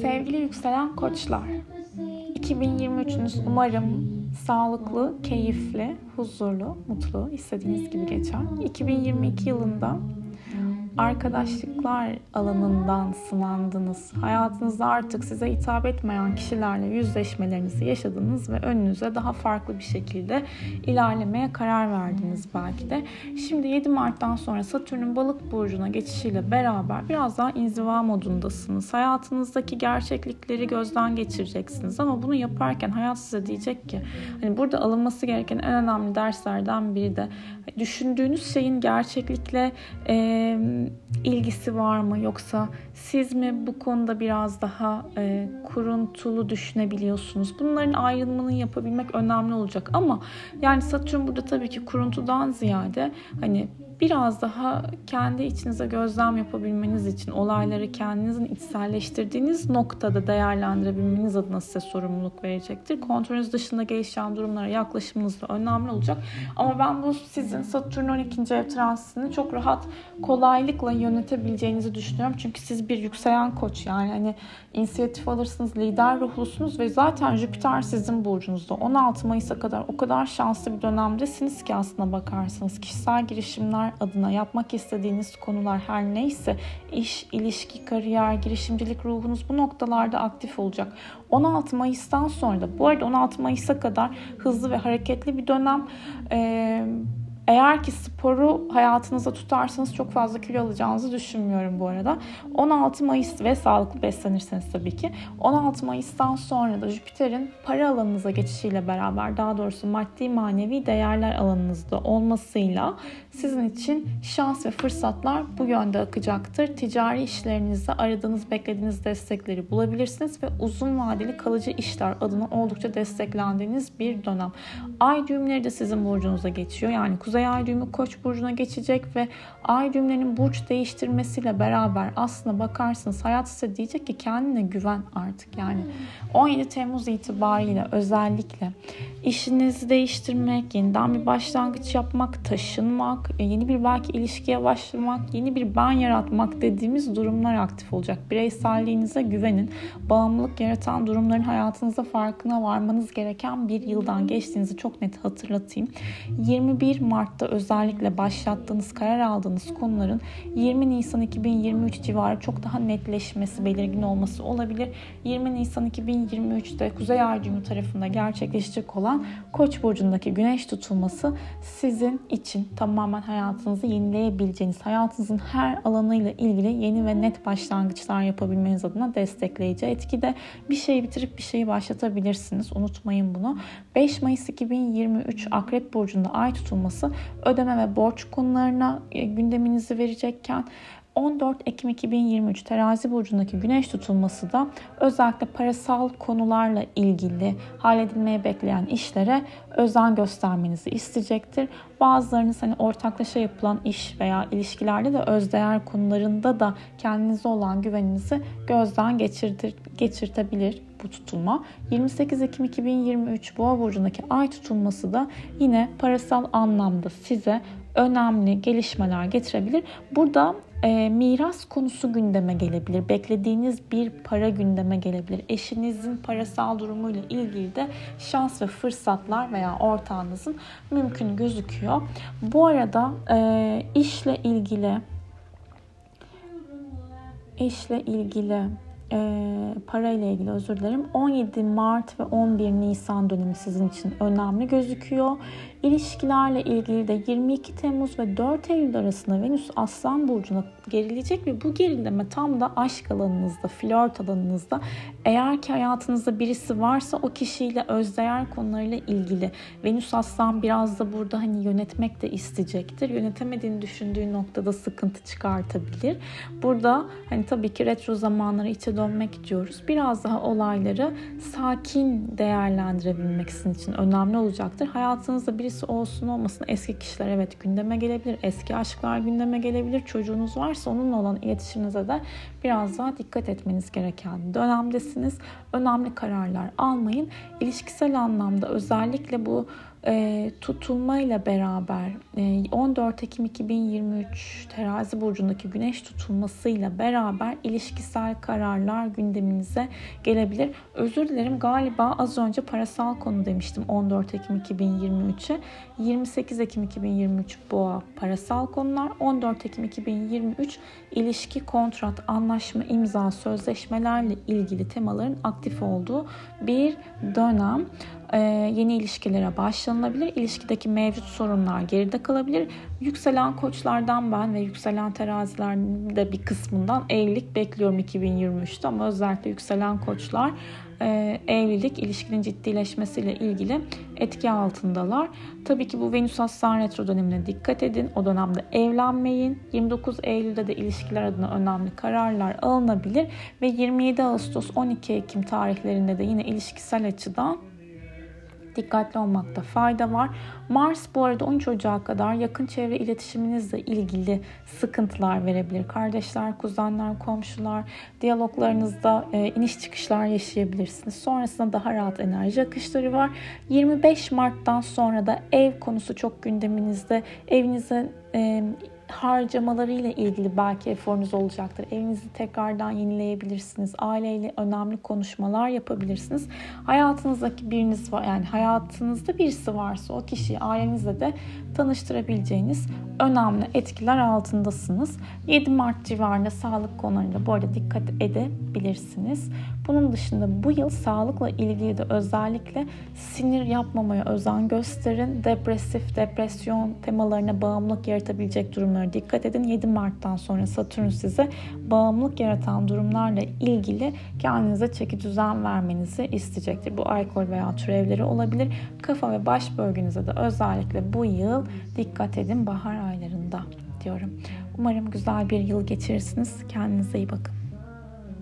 Sevgili yükselen koçlar, 2023'ünüz umarım sağlıklı, keyifli, huzurlu, mutlu, istediğiniz gibi geçer. 2022 yılında arkadaşlıklar alanından sınandınız. Hayatınızda artık size hitap etmeyen kişilerle yüzleşmelerinizi yaşadınız ve önünüze daha farklı bir şekilde ilerlemeye karar verdiniz belki de. Şimdi 7 Mart'tan sonra Satürn'ün balık burcuna geçişiyle beraber biraz daha inziva modundasınız. Hayatınızdaki gerçeklikleri gözden geçireceksiniz ama bunu yaparken hayat size diyecek ki hani burada alınması gereken en önemli derslerden biri de düşündüğünüz şeyin gerçeklikle e, ilgisi var mı yoksa siz mi bu konuda biraz daha e, kuruntulu düşünebiliyorsunuz? Bunların ayrımını yapabilmek önemli olacak ama yani Satürn burada tabii ki kuruntudan ziyade hani biraz daha kendi içinize gözlem yapabilmeniz için olayları kendinizin içselleştirdiğiniz noktada değerlendirebilmeniz adına size sorumluluk verecektir. Kontrolünüz dışında gelişen durumlara yaklaşımınız da önemli olacak. Ama ben bu sizin Satürn 12. ev transitini çok rahat kolaylıkla yönetebileceğinizi düşünüyorum. Çünkü siz bir yükselen koç yani hani inisiyatif alırsınız, lider ruhlusunuz ve zaten Jüpiter sizin burcunuzda. 16 Mayıs'a kadar o kadar şanslı bir dönemdesiniz ki aslına bakarsanız kişisel girişimler adına yapmak istediğiniz konular her neyse iş, ilişki, kariyer, girişimcilik ruhunuz bu noktalarda aktif olacak. 16 Mayıs'tan sonra da bu arada 16 Mayıs'a kadar hızlı ve hareketli bir dönem. Ee, eğer ki sporu hayatınızda tutarsanız çok fazla kilo alacağınızı düşünmüyorum bu arada. 16 Mayıs ve sağlıklı beslenirseniz tabii ki. 16 Mayıs'tan sonra da Jüpiter'in para alanınıza geçişiyle beraber daha doğrusu maddi manevi değerler alanınızda olmasıyla sizin için şans ve fırsatlar bu yönde akacaktır. Ticari işlerinizde aradığınız, beklediğiniz destekleri bulabilirsiniz ve uzun vadeli kalıcı işler adına oldukça desteklendiğiniz bir dönem. Ay düğümleri de sizin burcunuza geçiyor. Yani Kuzey Ay düğümü Koç burcuna geçecek ve Ay düğümlerinin burç değiştirmesiyle beraber aslında bakarsınız hayat size diyecek ki kendine güven artık. Yani 17 Temmuz itibariyle özellikle işinizi değiştirmek, yeniden bir başlangıç yapmak, taşınmak, e, yeni bir belki ilişkiye başlamak, yeni bir ben yaratmak dediğimiz durumlar aktif olacak. Bireyselliğinize güvenin. Bağımlılık yaratan durumların hayatınızda farkına varmanız gereken bir yıldan geçtiğinizi çok net hatırlatayım. 21 Mart'ta özellikle başlattığınız, karar aldığınız konuların 20 Nisan 2023 civarı çok daha netleşmesi, belirgin olması olabilir. 20 Nisan 2023'te Kuzey Ay tarafında gerçekleşecek olan Koç burcundaki güneş tutulması sizin için tamamen hayatınızı yenileyebileceğiniz, hayatınızın her alanıyla ilgili yeni ve net başlangıçlar yapabilmeniz adına destekleyici etkide. Bir şeyi bitirip bir şeyi başlatabilirsiniz. Unutmayın bunu. 5 Mayıs 2023 Akrep burcunda ay tutulması ödeme ve borç konularına e, gündeminizi verecekken 14 Ekim 2023 terazi burcundaki güneş tutulması da özellikle parasal konularla ilgili halledilmeye bekleyen işlere özen göstermenizi isteyecektir. Bazılarınız hani ortaklaşa yapılan iş veya ilişkilerde de özdeğer konularında da kendinize olan güveninizi gözden geçirtir, geçirtebilir bu tutulma. 28 Ekim 2023 Boğa burcundaki ay tutulması da yine parasal anlamda size önemli gelişmeler getirebilir. Burada e, miras konusu gündeme gelebilir. Beklediğiniz bir para gündeme gelebilir. Eşinizin parasal durumuyla ilgili de şans ve fırsatlar veya ortağınızın mümkün gözüküyor. Bu arada e, işle ilgili işle ilgili e, parayla ilgili özür dilerim. 17 Mart ve 11 Nisan dönemi sizin için önemli gözüküyor. İlişkilerle ilgili de 22 Temmuz ve 4 Eylül arasında Venüs Aslan Burcu'na gerilecek ve bu gerileme tam da aşk alanınızda, flört alanınızda eğer ki hayatınızda birisi varsa o kişiyle özdeğer konularıyla ilgili Venüs Aslan biraz da burada hani yönetmek de isteyecektir. Yönetemediğini düşündüğü noktada sıkıntı çıkartabilir. Burada hani tabii ki retro zamanlara içe dönmek diyoruz. Biraz daha olayları sakin değerlendirebilmek sizin için önemli olacaktır. Hayatınızda birisi olsun olmasın eski kişiler evet gündeme gelebilir. Eski aşklar gündeme gelebilir. Çocuğunuz varsa onunla olan iletişiminize de biraz daha dikkat etmeniz gereken dönemdesiniz. Önemli kararlar almayın. İlişkisel anlamda özellikle bu e, tutulmayla beraber e, 14 Ekim 2023 terazi burcundaki güneş tutulmasıyla beraber ilişkisel kararlar gündeminize gelebilir. Özür dilerim galiba az önce parasal konu demiştim 14 Ekim 2023'e. 28 Ekim 2023 boğa parasal konular 14 Ekim 2023 ilişki, kontrat, anlaşma, imza, sözleşmelerle ilgili temaların aktif olduğu bir dönem. Ee, yeni ilişkilere başlanılabilir. İlişkideki mevcut sorunlar geride kalabilir. Yükselen koçlardan ben ve yükselen terazilerin de bir kısmından evlilik bekliyorum 2023'te ama özellikle yükselen koçlar e, evlilik, ilişkinin ciddileşmesiyle ilgili etki altındalar. Tabii ki bu Venüs Aslan Retro dönemine dikkat edin. O dönemde evlenmeyin. 29 Eylül'de de ilişkiler adına önemli kararlar alınabilir ve 27 Ağustos 12 Ekim tarihlerinde de yine ilişkisel açıdan dikkatli olmakta fayda var. Mars bu arada 13 Ocak'a kadar yakın çevre iletişiminizle ilgili sıkıntılar verebilir. Kardeşler, kuzenler, komşular, diyaloglarınızda e, iniş çıkışlar yaşayabilirsiniz. Sonrasında daha rahat enerji akışları var. 25 Mart'tan sonra da ev konusu çok gündeminizde. Evinize e, harcamalarıyla ilgili belki eforunuz olacaktır. Evinizi tekrardan yenileyebilirsiniz. Aileyle önemli konuşmalar yapabilirsiniz. Hayatınızdaki biriniz var yani hayatınızda birisi varsa o kişiyi ailenizle de tanıştırabileceğiniz önemli etkiler altındasınız. 7 Mart civarında sağlık konularında bu arada dikkat edebilirsiniz. Bunun dışında bu yıl sağlıkla ilgili de özellikle sinir yapmamaya özen gösterin. Depresif, depresyon temalarına bağımlılık yaratabilecek durumlara dikkat edin. 7 Mart'tan sonra Satürn size bağımlılık yaratan durumlarla ilgili kendinize çeki düzen vermenizi isteyecektir. Bu alkol veya türevleri olabilir. Kafa ve baş bölgenize de özellikle bu yıl dikkat edin bahar aylarında diyorum. Umarım güzel bir yıl geçirirsiniz. Kendinize iyi bakın.